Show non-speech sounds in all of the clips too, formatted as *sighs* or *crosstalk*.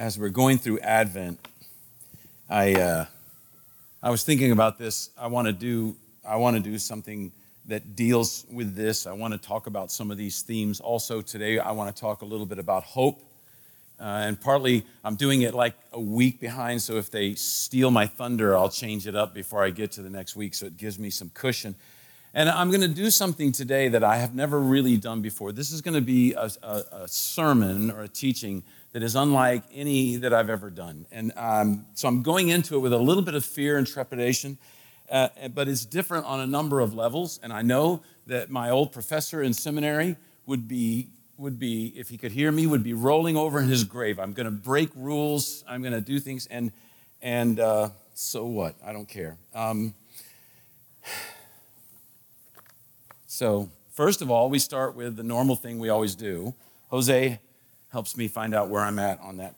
as we're going through Advent, I uh, I was thinking about this. I want to do I want to do something that deals with this. I want to talk about some of these themes. Also today, I want to talk a little bit about hope. Uh, and partly, I'm doing it like a week behind, so if they steal my thunder, I'll change it up before I get to the next week, so it gives me some cushion. And I'm going to do something today that I have never really done before. This is going to be a, a, a sermon or a teaching that is unlike any that I've ever done. And um, so I'm going into it with a little bit of fear and trepidation, uh, but it's different on a number of levels. And I know that my old professor in seminary would be, would be if he could hear me, would be rolling over in his grave. I'm going to break rules. I'm going to do things. And, and uh, so what? I don't care. Um, *sighs* so, first of all, we start with the normal thing we always do. Jose, helps me find out where I'm at on that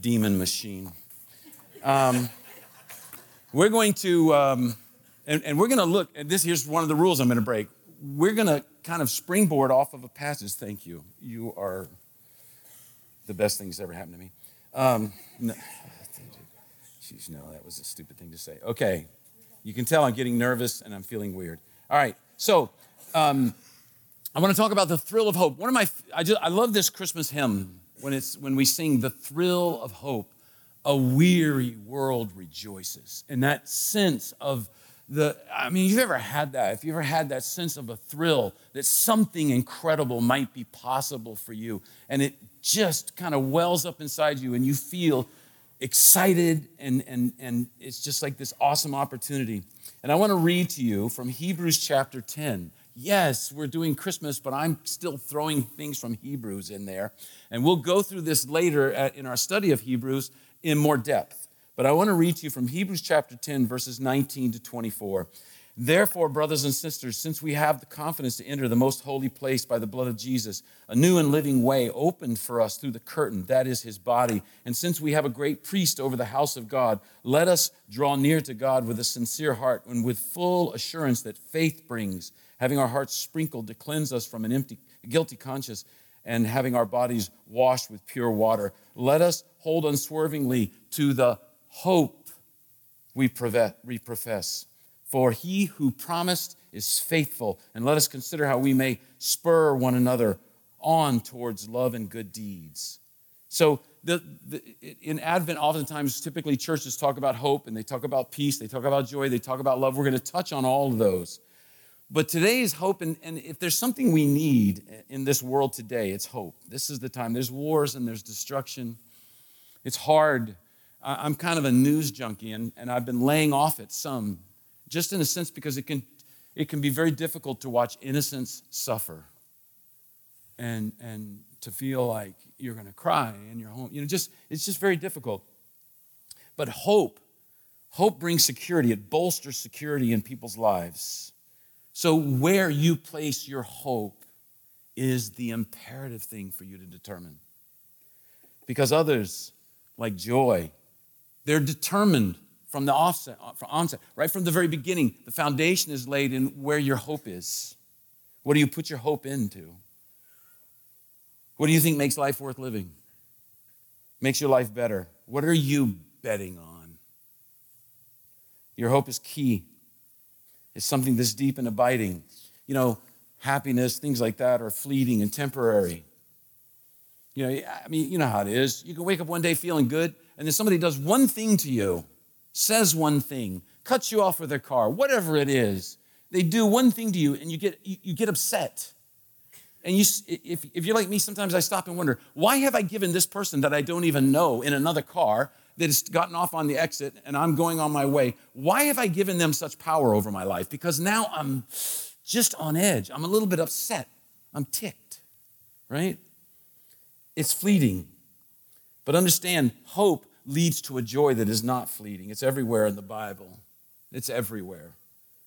demon machine. Um, we're going to, um, and, and, we're going to look, and this here's one of the rules I'm going to break. We're going to kind of springboard off of a passage. Thank you. You are the best thing that's ever happened to me. Um, no, geez, no, that was a stupid thing to say. Okay, you can tell I'm getting nervous and I'm feeling weird. All right, so um, I want to talk about the thrill of hope. One of my, I, just, I love this Christmas hymn when, it's, when we sing the thrill of hope. A weary world rejoices. And that sense of the, I mean, you've ever had that. If you ever had that sense of a thrill that something incredible might be possible for you, and it just kind of wells up inside you, and you feel excited, and, and, and it's just like this awesome opportunity. And I want to read to you from Hebrews chapter 10 yes, we're doing Christmas, but I'm still throwing things from Hebrews in there. And we'll go through this later at, in our study of Hebrews in more depth. But I want to read to you from Hebrews chapter 10, verses 19 to 24. Therefore, brothers and sisters, since we have the confidence to enter the most holy place by the blood of Jesus, a new and living way opened for us through the curtain, that is his body, and since we have a great priest over the house of God, let us draw near to God with a sincere heart and with full assurance that faith brings having our hearts sprinkled to cleanse us from an empty, guilty conscience, and having our bodies washed with pure water. Let us hold unswervingly to the hope we profess. For he who promised is faithful, and let us consider how we may spur one another on towards love and good deeds. So, the, the, in Advent, oftentimes, typically churches talk about hope and they talk about peace, they talk about joy, they talk about love. We're going to touch on all of those. But today is hope, and, and if there's something we need in this world today, it's hope. This is the time. There's wars and there's destruction. It's hard. I'm kind of a news junkie, and, and I've been laying off it some, just in a sense because it can, it can be very difficult to watch innocents suffer and, and to feel like you're going to cry in your home. You know, just, it's just very difficult. But hope, hope brings security, it bolsters security in people's lives. So, where you place your hope is the imperative thing for you to determine. Because others, like joy, they're determined from the offset, uh, from onset, right from the very beginning. The foundation is laid in where your hope is. What do you put your hope into? What do you think makes life worth living? Makes your life better? What are you betting on? Your hope is key is something that's deep and abiding. You know, happiness, things like that are fleeting and temporary. You know, I mean, you know how it is. You can wake up one day feeling good, and then somebody does one thing to you, says one thing, cuts you off with their car, whatever it is. They do one thing to you, and you get, you, you get upset. And you, if, if you're like me, sometimes I stop and wonder, why have I given this person that I don't even know in another car that has gotten off on the exit and I'm going on my way, why have I given them such power over my life? Because now I'm just on edge. I'm a little bit upset. I'm ticked, right? It's fleeting. But understand, hope leads to a joy that is not fleeting. It's everywhere in the Bible. It's everywhere.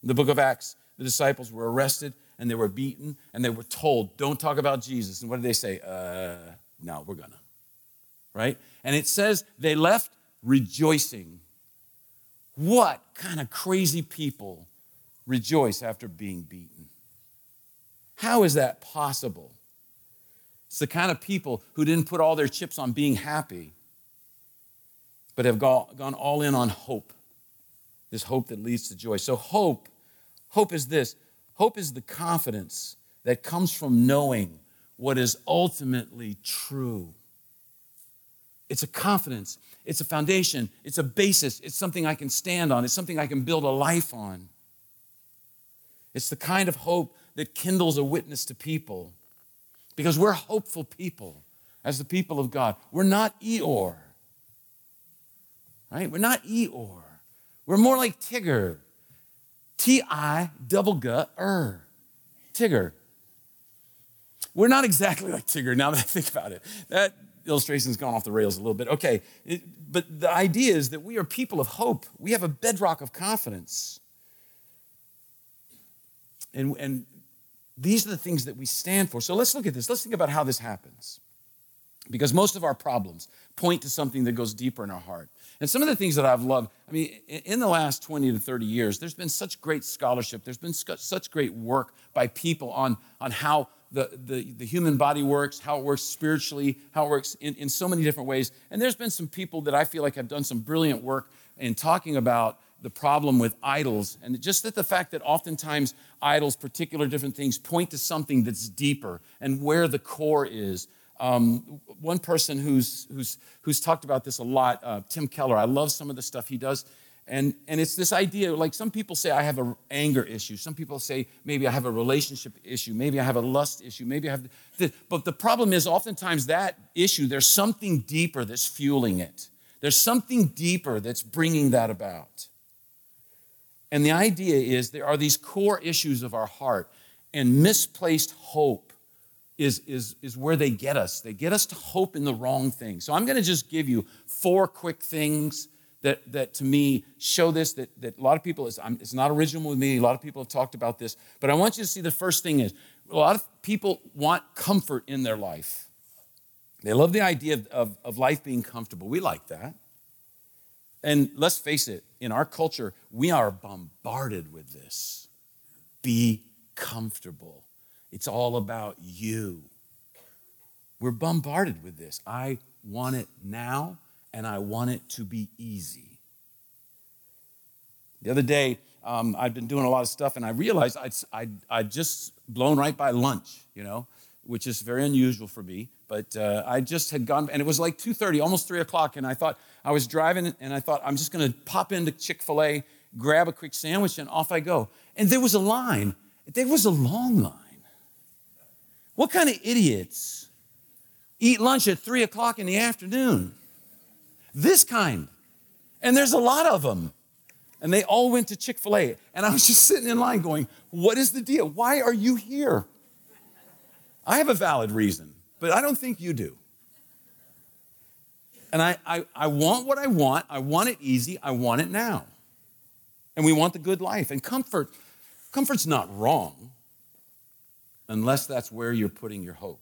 In the book of Acts, the disciples were arrested and they were beaten and they were told, don't talk about Jesus. And what did they say? Uh, no, we're gonna. Right? And it says they left rejoicing. What kind of crazy people rejoice after being beaten? How is that possible? It's the kind of people who didn't put all their chips on being happy, but have gone all in on hope. This hope that leads to joy. So, hope, hope is this hope is the confidence that comes from knowing what is ultimately true. It's a confidence, it's a foundation, it's a basis, it's something I can stand on, it's something I can build a life on. It's the kind of hope that kindles a witness to people because we're hopeful people as the people of God. We're not Eeyore, right? We're not Eeyore. We're more like Tigger. T I double gut er. Tigger. We're not exactly like Tigger now that I think about it. That illustration's gone off the rails a little bit. Okay, it, but the idea is that we are people of hope. We have a bedrock of confidence. And, and these are the things that we stand for. So let's look at this. Let's think about how this happens. Because most of our problems point to something that goes deeper in our heart. And some of the things that I've loved, I mean, in the last 20 to 30 years, there's been such great scholarship, there's been such great work by people on, on how the, the, the human body works, how it works spiritually, how it works in, in so many different ways. And there's been some people that I feel like have done some brilliant work in talking about the problem with idols, and just that the fact that oftentimes idols, particular different things, point to something that's deeper and where the core is. Um, one person who's, who's, who's talked about this a lot, uh, Tim Keller, I love some of the stuff he does. And, and it's this idea like some people say I have an anger issue. Some people say maybe I have a relationship issue. Maybe I have a lust issue. Maybe I have. This. But the problem is, oftentimes that issue, there's something deeper that's fueling it. There's something deeper that's bringing that about. And the idea is there are these core issues of our heart, and misplaced hope is, is, is where they get us. They get us to hope in the wrong thing. So I'm going to just give you four quick things that, that to me show this, that, that a lot of people, it's, it's not original with me, a lot of people have talked about this, but I want you to see the first thing is a lot of people want comfort in their life. They love the idea of, of, of life being comfortable. We like that. And let's face it, in our culture, we are bombarded with this. Be comfortable. It's all about you. We're bombarded with this. I want it now, and I want it to be easy. The other day, um, I'd been doing a lot of stuff, and I realized I'd, I'd, I'd just blown right by lunch, you know, which is very unusual for me. But uh, I just had gone, and it was like 2.30, almost 3 o'clock, and I thought, I was driving, and I thought, I'm just going to pop into Chick-fil-A, grab a quick sandwich, and off I go. And there was a line. There was a long line. What kind of idiots eat lunch at 3 o'clock in the afternoon? This kind. And there's a lot of them. And they all went to Chick fil A. And I was just sitting in line going, What is the deal? Why are you here? I have a valid reason but I don't think you do. And I, I, I want what I want. I want it easy. I want it now. And we want the good life. And comfort, comfort's not wrong unless that's where you're putting your hope.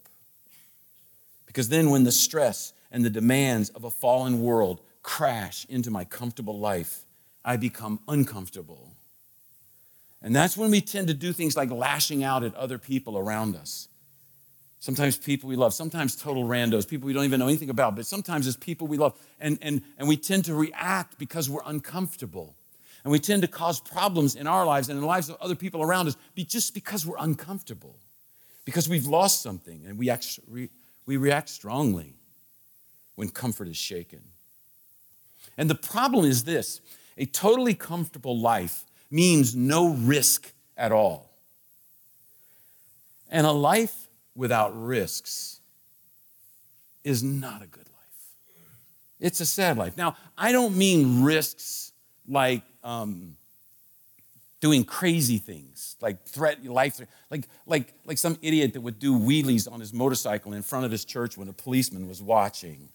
Because then when the stress and the demands of a fallen world crash into my comfortable life, I become uncomfortable. And that's when we tend to do things like lashing out at other people around us Sometimes people we love, sometimes total randos, people we don't even know anything about, but sometimes it's people we love. And, and, and we tend to react because we're uncomfortable. And we tend to cause problems in our lives and in the lives of other people around us just because we're uncomfortable, because we've lost something and we, act, we react strongly when comfort is shaken. And the problem is this a totally comfortable life means no risk at all. And a life without risks is not a good life. It's a sad life. Now, I don't mean risks like um, doing crazy things, like threat life, like like like some idiot that would do wheelies on his motorcycle in front of his church when a policeman was watching.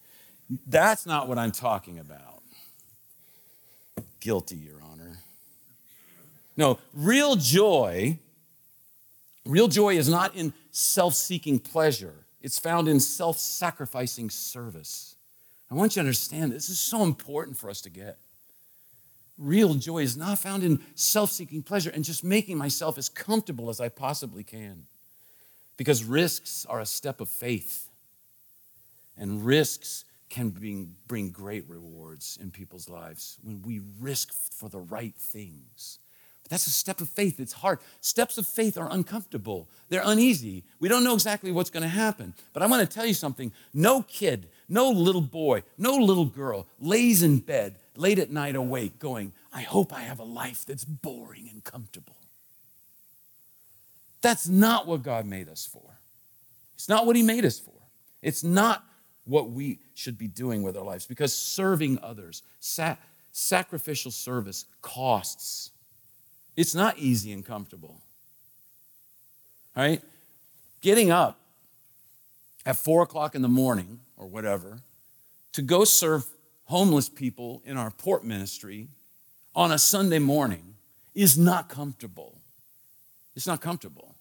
That's not what I'm talking about. Guilty, Your Honor. No, real joy Real joy is not in self seeking pleasure, it's found in self sacrificing service. I want you to understand this is so important for us to get. Real joy is not found in self seeking pleasure and just making myself as comfortable as I possibly can. Because risks are a step of faith, and risks can bring, bring great rewards in people's lives when we risk for the right things. But that's a step of faith. It's hard. Steps of faith are uncomfortable, they're uneasy. We don't know exactly what's going to happen. But I want to tell you something no kid, no little boy, no little girl lays in bed late at night awake going, I hope I have a life that's boring and comfortable. That's not what God made us for. It's not what He made us for. It's not what we should be doing with our lives because serving others, sacrificial service costs. It's not easy and comfortable. All right? Getting up at four o'clock in the morning or whatever to go serve homeless people in our port ministry on a Sunday morning is not comfortable. It's not comfortable.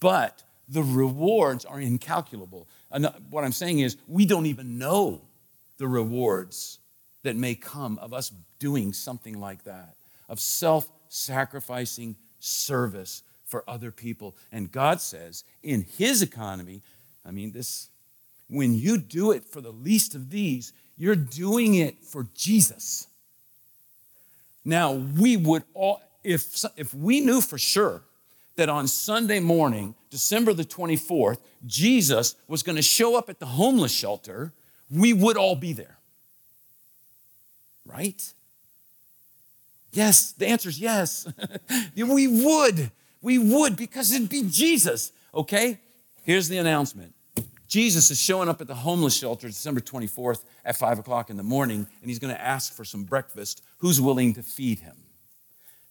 But the rewards are incalculable. And uh, what I'm saying is, we don't even know the rewards that may come of us doing something like that, of self sacrificing service for other people. And God says, in His economy, I mean, this, when you do it for the least of these, you're doing it for Jesus. Now, we would all, if, if we knew for sure that on Sunday morning, December the 24th, Jesus was going to show up at the homeless shelter, we would all be there. Right? Yes, the answer is yes. *laughs* we would. We would because it'd be Jesus. Okay? Here's the announcement Jesus is showing up at the homeless shelter December 24th at 5 o'clock in the morning, and he's going to ask for some breakfast. Who's willing to feed him?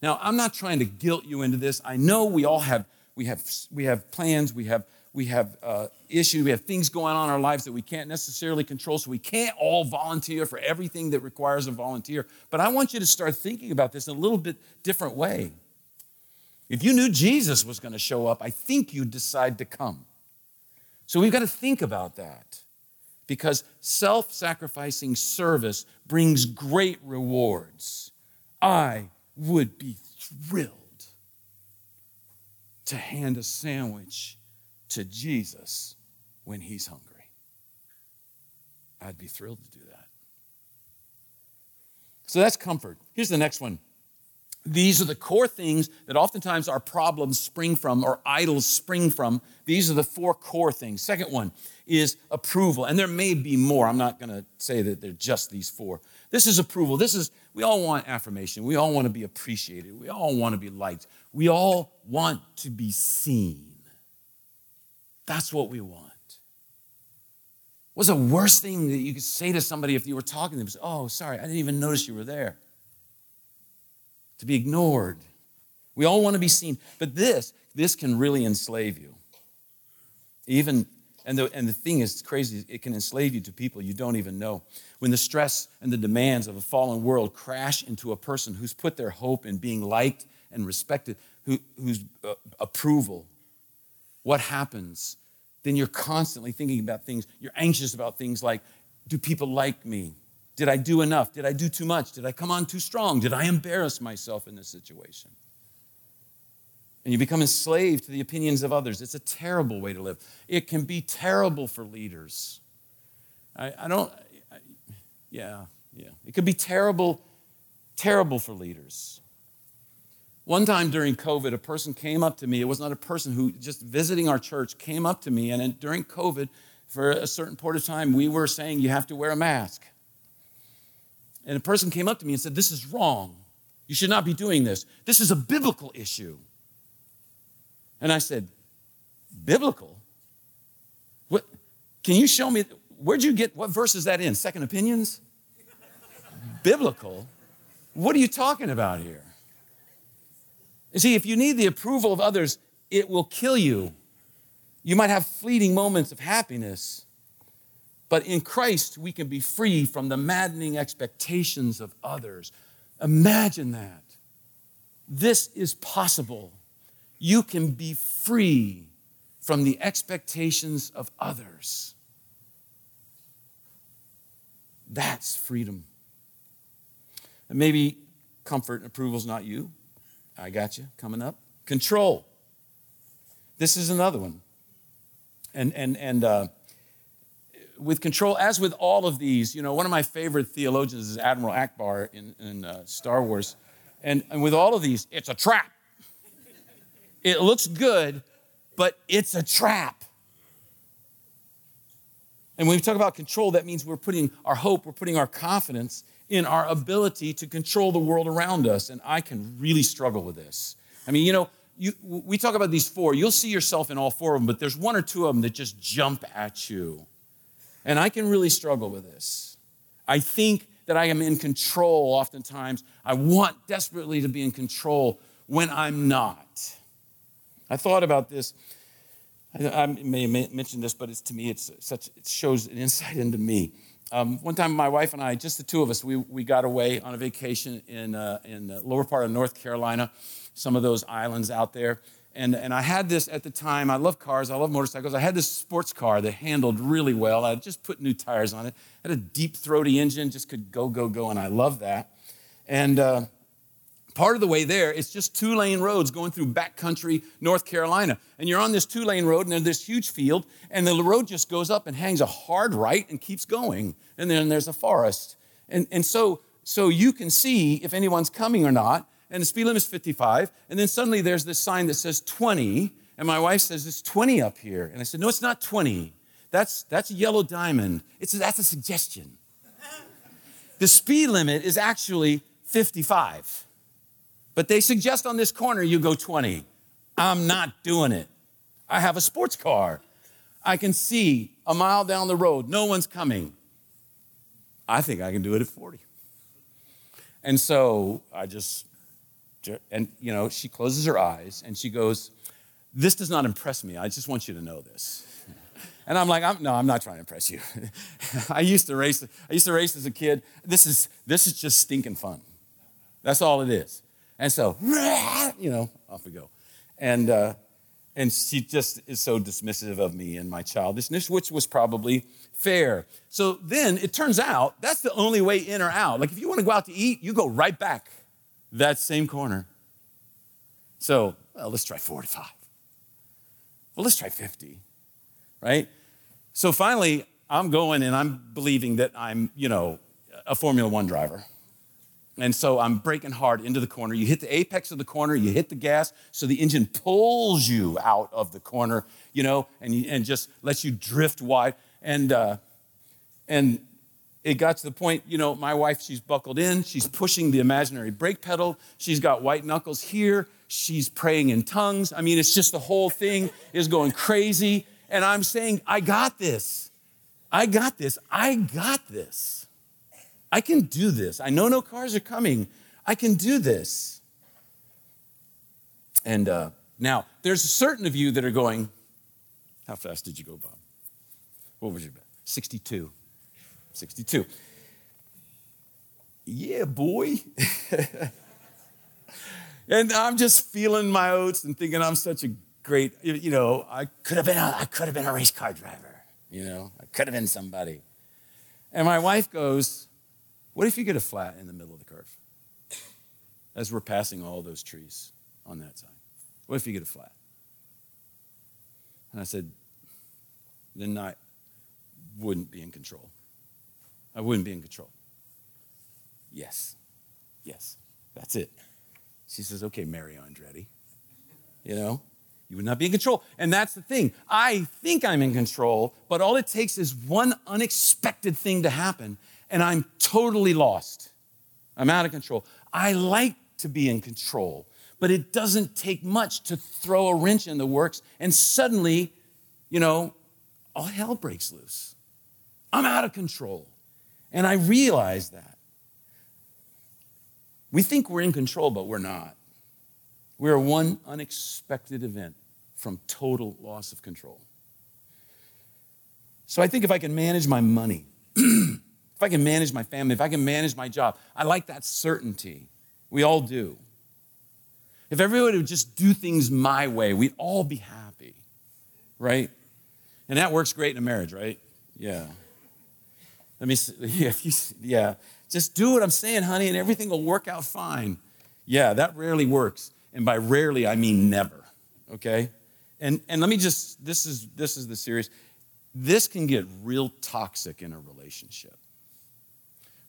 Now, I'm not trying to guilt you into this. I know we all have we have we have plans, we have we have uh, issues, we have things going on in our lives that we can't necessarily control, so we can't all volunteer for everything that requires a volunteer. But I want you to start thinking about this in a little bit different way. If you knew Jesus was going to show up, I think you'd decide to come. So we've got to think about that because self sacrificing service brings great rewards. I would be thrilled to hand a sandwich to Jesus when he's hungry. I'd be thrilled to do that. So that's comfort. Here's the next one. These are the core things that oftentimes our problems spring from or idols spring from. These are the four core things. Second one is approval. And there may be more. I'm not going to say that they're just these four. This is approval. This is, we all want affirmation. We all want to be appreciated. We all want to be liked. We all want to be seen. That's what we want. What's the worst thing that you could say to somebody if you were talking to them? Oh, sorry, I didn't even notice you were there. To be ignored. We all want to be seen. But this, this can really enslave you. Even and the, and the thing is crazy, it can enslave you to people you don't even know. When the stress and the demands of a fallen world crash into a person who's put their hope in being liked and respected, who, whose uh, approval, what happens? Then you're constantly thinking about things. You're anxious about things like do people like me? Did I do enough? Did I do too much? Did I come on too strong? Did I embarrass myself in this situation? and you become enslaved to the opinions of others. It's a terrible way to live. It can be terrible for leaders. I, I don't, I, yeah, yeah. It could be terrible, terrible for leaders. One time during COVID, a person came up to me. It was not a person who just visiting our church came up to me, and during COVID, for a certain period of time, we were saying you have to wear a mask. And a person came up to me and said, This is wrong. You should not be doing this. This is a biblical issue. And I said, Biblical? What, can you show me? Where'd you get, what verse is that in? Second Opinions? Biblical? What are you talking about here? You see, if you need the approval of others, it will kill you. You might have fleeting moments of happiness, but in Christ, we can be free from the maddening expectations of others. Imagine that. This is possible you can be free from the expectations of others. That's freedom. And maybe comfort and approval is not you. I got you coming up. Control. This is another one. And, and, and uh, with control, as with all of these, you know, one of my favorite theologians is Admiral Ackbar in, in uh, Star Wars. And, and with all of these, it's a trap. It looks good, but it's a trap. And when we talk about control, that means we're putting our hope, we're putting our confidence in our ability to control the world around us. And I can really struggle with this. I mean, you know, you, we talk about these four. You'll see yourself in all four of them, but there's one or two of them that just jump at you. And I can really struggle with this. I think that I am in control oftentimes. I want desperately to be in control when I'm not. I thought about this. I, may mention this, but it's to me, it's such, it shows an insight into me. Um, one time, my wife and I, just the two of us, we, we got away on a vacation in, uh, in the lower part of North Carolina, some of those islands out there. And, and I had this at the time. I love cars, I love motorcycles. I had this sports car that handled really well. I just put new tires on it, had a deep, throaty engine, just could go, go, go, and I love that. And uh, part of the way there, it's just two lane roads going through backcountry North Carolina. And you're on this two lane road, and there's this huge field, and the road just goes up and hangs a hard right and keeps going. And then there's a forest. And, and so, so you can see if anyone's coming or not. And the speed limit is 55. And then suddenly there's this sign that says 20. And my wife says, It's 20 up here. And I said, No, it's not 20. That's, that's a yellow diamond. It's, that's a suggestion. The speed limit is actually 55. But they suggest on this corner you go 20. I'm not doing it. I have a sports car. I can see a mile down the road, no one's coming. I think I can do it at 40. And so I just, and you know, she closes her eyes and she goes, This does not impress me. I just want you to know this. *laughs* And I'm like, I'm, no, I'm not trying to impress you. *laughs* I used to race. I used to race as a kid. This is this is just stinking fun. That's all it is. And so, *laughs* you know, off we go. And, uh, and she just is so dismissive of me and my childishness, which was probably fair. So then it turns out that's the only way in or out. Like if you want to go out to eat, you go right back that same corner. So, well, let's try 45. Well, let's try 50, right? So finally, I'm going and I'm believing that I'm, you know, a Formula One driver. And so I'm braking hard into the corner. You hit the apex of the corner, you hit the gas, so the engine pulls you out of the corner, you know, and, and just lets you drift wide. And, uh, and it got to the point, you know, my wife, she's buckled in, she's pushing the imaginary brake pedal, she's got white knuckles here, she's praying in tongues. I mean, it's just the whole thing is going crazy. And I'm saying, I got this. I got this. I got this. I can do this. I know no cars are coming. I can do this. And uh, now, there's certain of you that are going, How fast did you go, Bob? What was your bet? 62. 62. Yeah, boy. *laughs* and I'm just feeling my oats and thinking I'm such a great, you know, I could have been a, I could have been a race car driver, you know, I could have been somebody. And my wife goes, what if you get a flat in the middle of the curve as we're passing all those trees on that side? What if you get a flat? And I said, then I wouldn't be in control. I wouldn't be in control. Yes, yes, that's it. She says, okay, Mario Andretti, you know, you would not be in control. And that's the thing. I think I'm in control, but all it takes is one unexpected thing to happen, and I'm totally lost. I'm out of control. I like to be in control, but it doesn't take much to throw a wrench in the works, and suddenly, you know, all hell breaks loose. I'm out of control. And I realize that. We think we're in control, but we're not. We're one unexpected event from total loss of control. So I think if I can manage my money, *clears throat* if I can manage my family, if I can manage my job, I like that certainty. We all do. If everybody would just do things my way, we'd all be happy, right? And that works great in a marriage, right? Yeah. Let me, *laughs* yeah, you, yeah. Just do what I'm saying, honey, and everything will work out fine. Yeah, that rarely works. And by rarely, I mean never, okay? And, and let me just, this is, this is the serious, this can get real toxic in a relationship.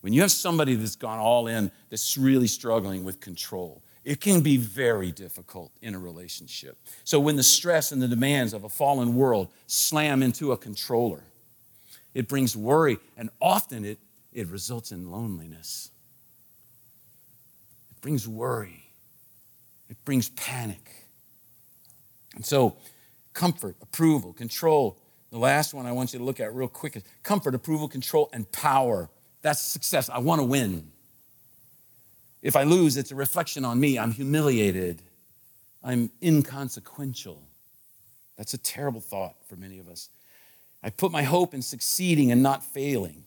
When you have somebody that's gone all in, that's really struggling with control, it can be very difficult in a relationship. So when the stress and the demands of a fallen world slam into a controller, it brings worry, and often it, it results in loneliness. It brings worry, it brings panic. And so, comfort, approval, control. The last one I want you to look at real quick is comfort, approval, control, and power. That's success. I want to win. If I lose, it's a reflection on me. I'm humiliated. I'm inconsequential. That's a terrible thought for many of us. I put my hope in succeeding and not failing.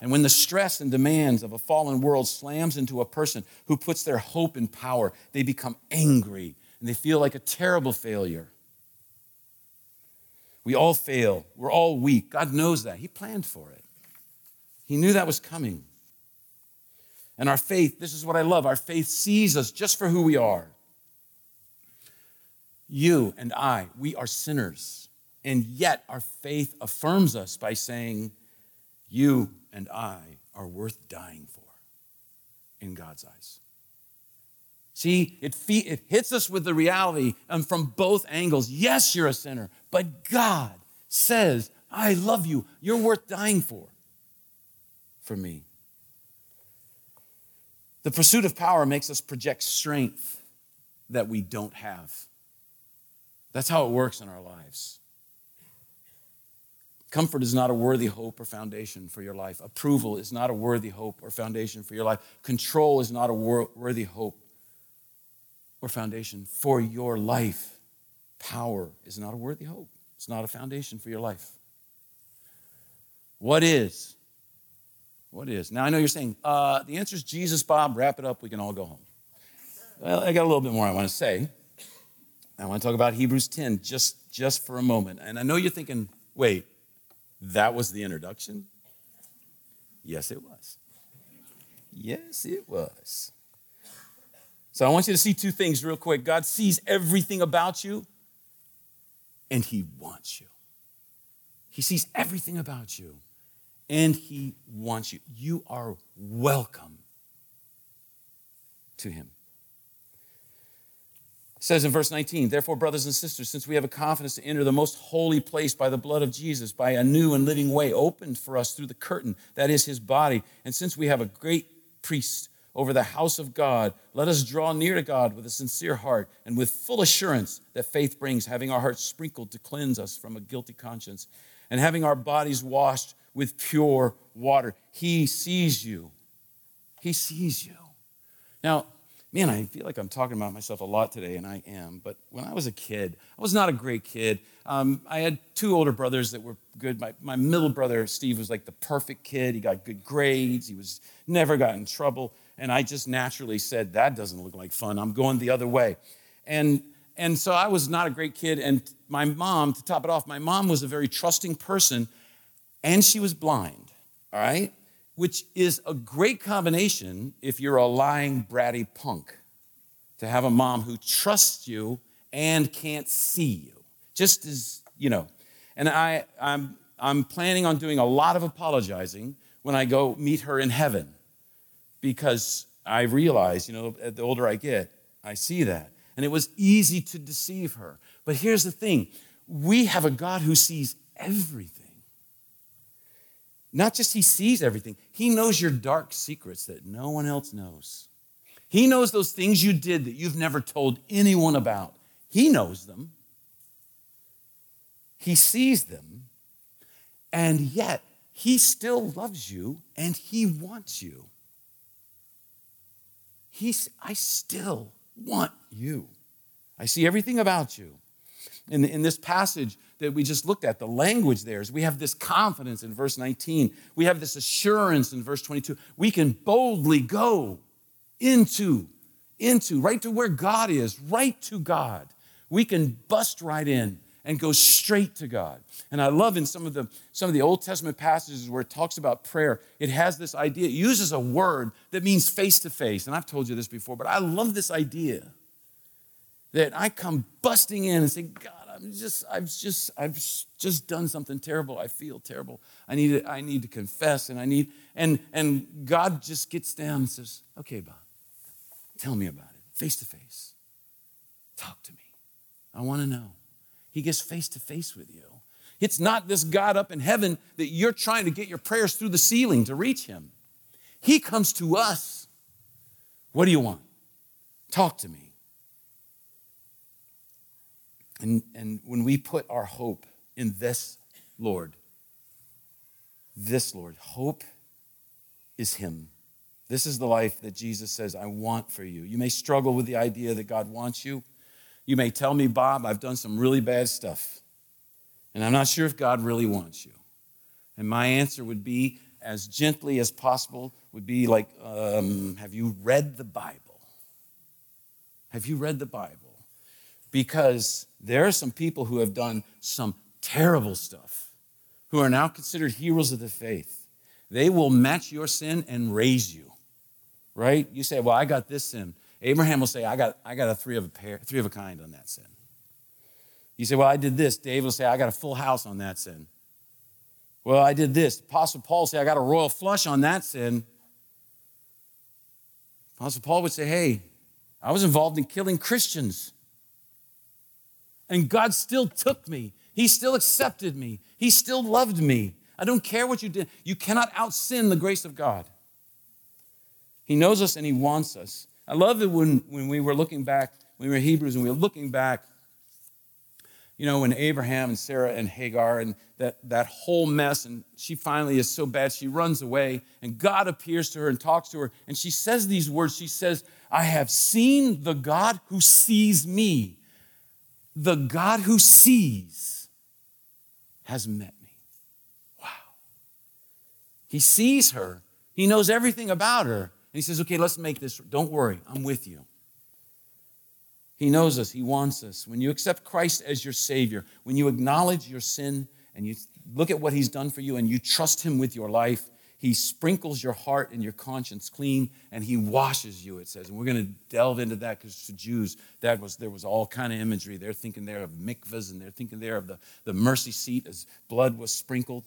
And when the stress and demands of a fallen world slams into a person who puts their hope in power, they become angry and they feel like a terrible failure. We all fail. We're all weak. God knows that. He planned for it. He knew that was coming. And our faith, this is what I love, our faith sees us just for who we are. You and I, we are sinners. And yet our faith affirms us by saying, You and I are worth dying for in God's eyes. See, it, fe- it hits us with the reality and from both angles. Yes, you're a sinner, but God says, I love you. You're worth dying for, for me. The pursuit of power makes us project strength that we don't have. That's how it works in our lives. Comfort is not a worthy hope or foundation for your life. Approval is not a worthy hope or foundation for your life. Control is not a wor- worthy hope or foundation for your life. Power is not a worthy hope, it's not a foundation for your life. What is? What is? Now, I know you're saying, uh, the answer is Jesus, Bob. Wrap it up. We can all go home. Well, I got a little bit more I want to say. I want to talk about Hebrews 10 just, just for a moment. And I know you're thinking, wait, that was the introduction? Yes, it was. Yes, it was. So I want you to see two things real quick. God sees everything about you, and He wants you. He sees everything about you and He wants you. You are welcome to Him. Says in verse 19, therefore, brothers and sisters, since we have a confidence to enter the most holy place by the blood of Jesus, by a new and living way opened for us through the curtain, that is his body, and since we have a great priest over the house of God, let us draw near to God with a sincere heart and with full assurance that faith brings, having our hearts sprinkled to cleanse us from a guilty conscience, and having our bodies washed with pure water. He sees you. He sees you. Now, man, I feel like I'm talking about myself a lot today, and I am. But when I was a kid, I was not a great kid. Um, I had two older brothers that were good. My, my middle brother, Steve, was like the perfect kid. He got good grades, he was never got in trouble. And I just naturally said, That doesn't look like fun. I'm going the other way. And and so I was not a great kid. And my mom, to top it off, my mom was a very trusting person and she was blind, all right? Which is a great combination if you're a lying, bratty punk, to have a mom who trusts you and can't see you. Just as, you know. And I, I'm, I'm planning on doing a lot of apologizing when I go meet her in heaven because I realize, you know, the older I get, I see that. And it was easy to deceive her. But here's the thing we have a God who sees everything. Not just he sees everything, he knows your dark secrets that no one else knows. He knows those things you did that you've never told anyone about. He knows them. He sees them. And yet, he still loves you and he wants you. He's, I still want you. I see everything about you. In, in this passage, that we just looked at, the language there is we have this confidence in verse 19. We have this assurance in verse 22. We can boldly go into, into, right to where God is, right to God. We can bust right in and go straight to God. And I love in some of the some of the Old Testament passages where it talks about prayer, it has this idea, it uses a word that means face to face. And I've told you this before, but I love this idea that I come busting in and say, God, I'm just, I've just, I've just done something terrible. I feel terrible. I need to, I need to confess, and I need, and and God just gets down and says, "Okay, Bob, tell me about it, face to face. Talk to me. I want to know." He gets face to face with you. It's not this God up in heaven that you're trying to get your prayers through the ceiling to reach Him. He comes to us. What do you want? Talk to me. And, and when we put our hope in this Lord, this Lord, hope is Him. This is the life that Jesus says, I want for you. You may struggle with the idea that God wants you. You may tell me, Bob, I've done some really bad stuff, and I'm not sure if God really wants you. And my answer would be, as gently as possible, would be like, um, Have you read the Bible? Have you read the Bible? Because there are some people who have done some terrible stuff who are now considered heroes of the faith. They will match your sin and raise you, right? You say, Well, I got this sin. Abraham will say, I got, I got a three of a pair, three of a kind on that sin. You say, Well, I did this. David will say, I got a full house on that sin. Well, I did this. Apostle Paul will say, I got a royal flush on that sin. Apostle Paul would say, Hey, I was involved in killing Christians. And God still took me. He still accepted me. He still loved me. I don't care what you did. You cannot out sin the grace of God. He knows us and He wants us. I love it when, when we were looking back, when we were Hebrews and we were looking back, you know, when Abraham and Sarah and Hagar and that, that whole mess, and she finally is so bad, she runs away, and God appears to her and talks to her, and she says these words. She says, I have seen the God who sees me the God who sees has met me. Wow. He sees her, he knows everything about her. And he says, Okay, let's make this. Don't worry, I'm with you. He knows us, He wants us. When you accept Christ as your Savior, when you acknowledge your sin and you look at what He's done for you and you trust Him with your life, he sprinkles your heart and your conscience clean and he washes you, it says. And we're going to delve into that because to Jews, that was there was all kind of imagery. They're thinking there of mikvahs and they're thinking there of the, the mercy seat as blood was sprinkled.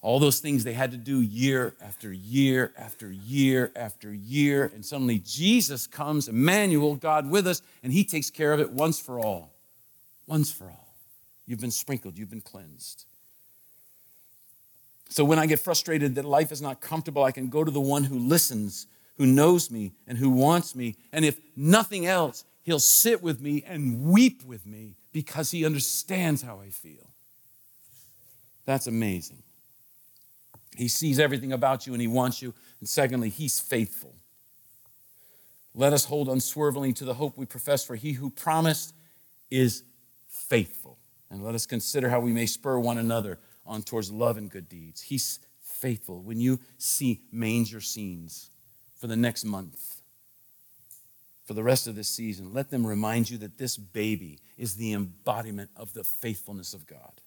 All those things they had to do year after year after year after year. And suddenly Jesus comes, Emmanuel, God with us, and he takes care of it once for all. Once for all. You've been sprinkled, you've been cleansed. So when I get frustrated that life is not comfortable, I can go to the one who listens, who knows me, and who wants me. And if nothing else, he'll sit with me and weep with me because he understands how I feel. That's amazing. He sees everything about you and he wants you. And secondly, he's faithful. Let us hold unswervingly to the hope we profess, for he who promised is faithful. And let us consider how we may spur one another on towards love and good deeds. He's faithful. When you see manger scenes for the next month, for the rest of this season, let them remind you that this baby is the embodiment of the faithfulness of God.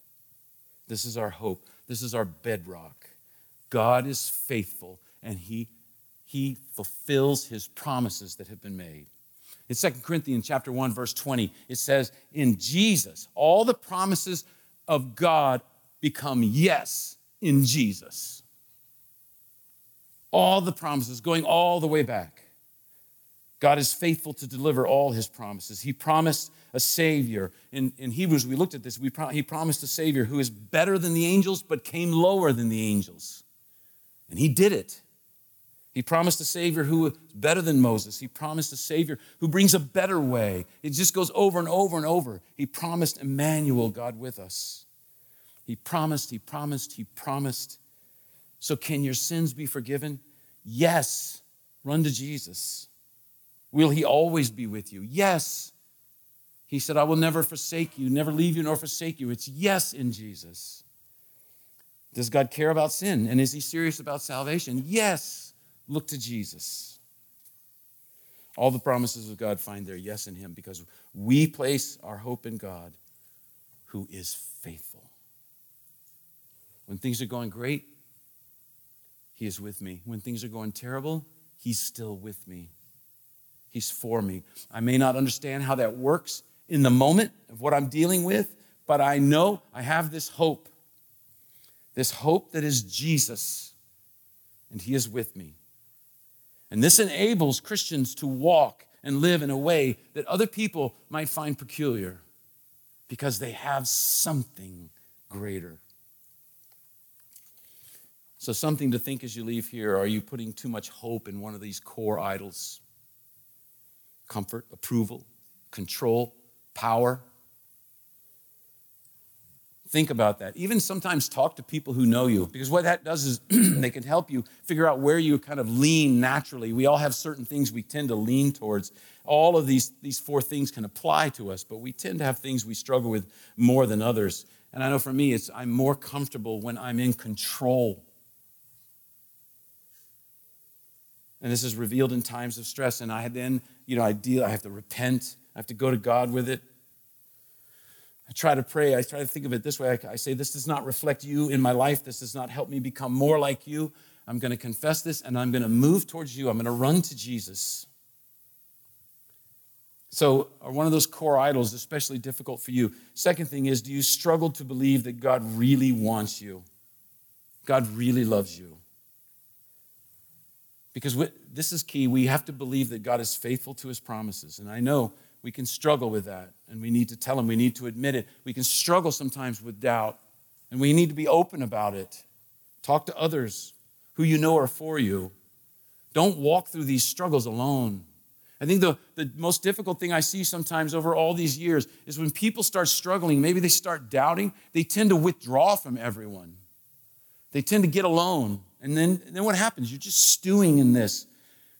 This is our hope. This is our bedrock. God is faithful and he, he fulfills his promises that have been made. In 2 Corinthians chapter 1 verse 20 it says in Jesus all the promises of God become yes in Jesus. All the promises, going all the way back. God is faithful to deliver all his promises. He promised a Savior. In, in Hebrews, we looked at this. We pro- he promised a Savior who is better than the angels, but came lower than the angels. And he did it. He promised a Savior who is better than Moses. He promised a Savior who brings a better way. It just goes over and over and over. He promised Emmanuel, God with us. He promised, he promised, he promised. So, can your sins be forgiven? Yes. Run to Jesus. Will he always be with you? Yes. He said, I will never forsake you, never leave you nor forsake you. It's yes in Jesus. Does God care about sin? And is he serious about salvation? Yes. Look to Jesus. All the promises of God find their yes in him because we place our hope in God who is faithful. When things are going great, He is with me. When things are going terrible, He's still with me. He's for me. I may not understand how that works in the moment of what I'm dealing with, but I know I have this hope. This hope that is Jesus, and He is with me. And this enables Christians to walk and live in a way that other people might find peculiar because they have something greater. So, something to think as you leave here are you putting too much hope in one of these core idols? Comfort, approval, control, power. Think about that. Even sometimes talk to people who know you, because what that does is *clears throat* they can help you figure out where you kind of lean naturally. We all have certain things we tend to lean towards. All of these, these four things can apply to us, but we tend to have things we struggle with more than others. And I know for me, it's I'm more comfortable when I'm in control. And this is revealed in times of stress. And I then, you know, I deal, I have to repent. I have to go to God with it. I try to pray. I try to think of it this way. I say, This does not reflect you in my life. This does not help me become more like you. I'm going to confess this and I'm going to move towards you. I'm going to run to Jesus. So, are one of those core idols especially difficult for you? Second thing is, do you struggle to believe that God really wants you? God really loves you. Because this is key. We have to believe that God is faithful to his promises. And I know we can struggle with that, and we need to tell him, we need to admit it. We can struggle sometimes with doubt, and we need to be open about it. Talk to others who you know are for you. Don't walk through these struggles alone. I think the, the most difficult thing I see sometimes over all these years is when people start struggling, maybe they start doubting, they tend to withdraw from everyone. They tend to get alone. And then, then what happens? You're just stewing in this.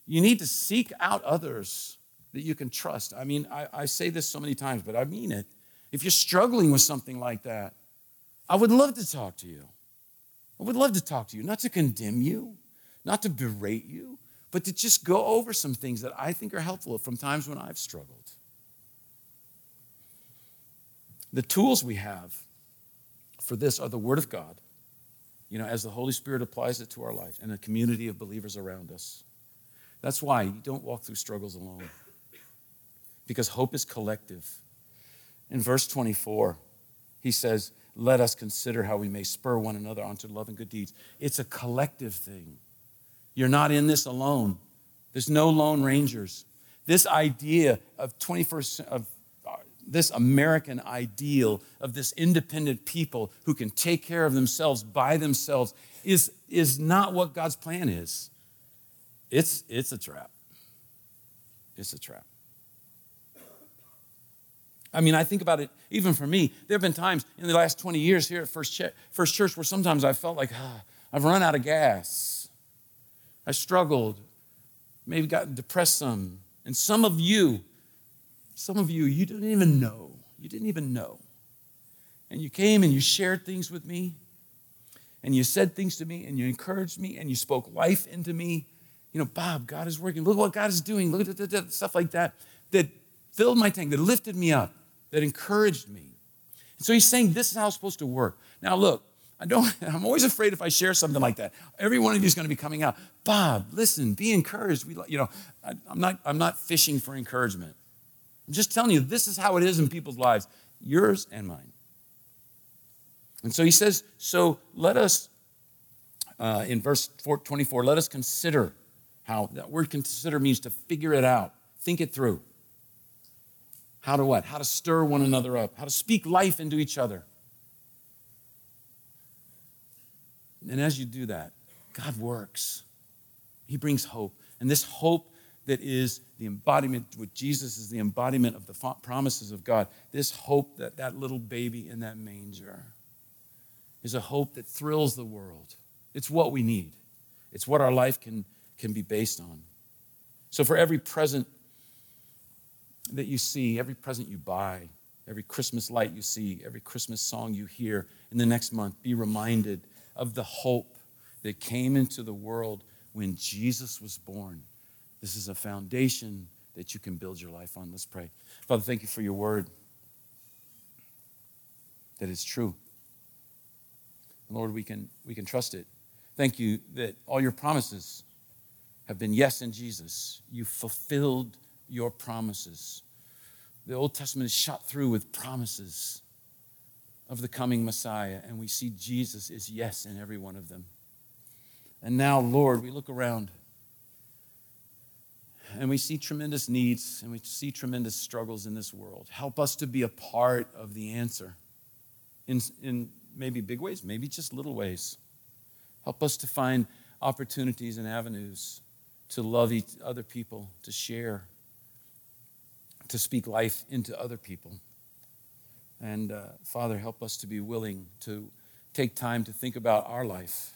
You need to seek out others that you can trust. I mean, I, I say this so many times, but I mean it. If you're struggling with something like that, I would love to talk to you. I would love to talk to you, not to condemn you, not to berate you, but to just go over some things that I think are helpful from times when I've struggled. The tools we have for this are the Word of God, you know, as the Holy Spirit applies it to our life and a community of believers around us. That's why you don't walk through struggles alone, because hope is collective. In verse 24, he says, Let us consider how we may spur one another onto love and good deeds. It's a collective thing. You're not in this alone. There's no lone rangers. This idea of 21st of this American ideal of this independent people who can take care of themselves by themselves is, is not what God's plan is. It's, it's a trap. It's a trap. I mean, I think about it even for me. There have been times in the last 20 years here at First, Ch- First Church where sometimes I felt like, ah, I've run out of gas. I struggled, maybe gotten depressed some. And some of you, some of you, you didn't even know. You didn't even know. And you came and you shared things with me, and you said things to me, and you encouraged me, and you spoke life into me. You know, Bob, God is working. Look what God is doing. Look at stuff like that that filled my tank, that lifted me up, that encouraged me. And so he's saying this is how it's supposed to work. Now, look, I don't, *laughs* I'm always afraid if I share something like that. Every one of you is going to be coming out. Bob, listen, be encouraged. We, you know, I, I'm not, I'm not fishing for encouragement. I'm just telling you, this is how it is in people's lives, yours and mine. And so he says, so let us, uh, in verse 24, let us consider how that word consider means to figure it out, think it through. How to what? How to stir one another up, how to speak life into each other And as you do that, God works. He brings hope. And this hope that is the embodiment, what Jesus is the embodiment of the promises of God, this hope that that little baby in that manger is a hope that thrills the world. It's what we need, it's what our life can, can be based on. So, for every present that you see, every present you buy, every Christmas light you see, every Christmas song you hear in the next month, be reminded of the hope that came into the world when Jesus was born. This is a foundation that you can build your life on. Let's pray. Father, thank you for your word that is true. Lord, we can, we can trust it. Thank you that all your promises have been yes in Jesus. You fulfilled your promises. The Old Testament is shot through with promises of the coming Messiah, and we see Jesus is yes in every one of them. And now, Lord, we look around and we see tremendous needs and we see tremendous struggles in this world. Help us to be a part of the answer in, in maybe big ways, maybe just little ways. Help us to find opportunities and avenues to love each other people, to share, to speak life into other people. And uh, Father, help us to be willing to take time to think about our life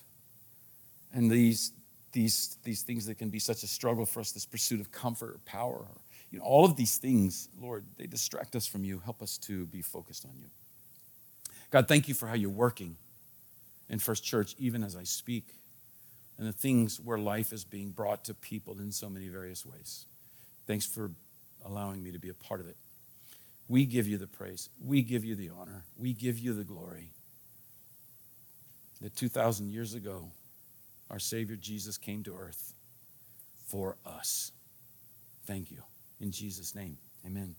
and these, these, these things that can be such a struggle for us this pursuit of comfort or power. or, You know, all of these things, Lord, they distract us from you. Help us to be focused on you. God, thank you for how you're working in First Church, even as I speak, and the things where life is being brought to people in so many various ways. Thanks for allowing me to be a part of it. We give you the praise. We give you the honor. We give you the glory. That 2,000 years ago, our Savior Jesus came to earth for us. Thank you. In Jesus' name, amen.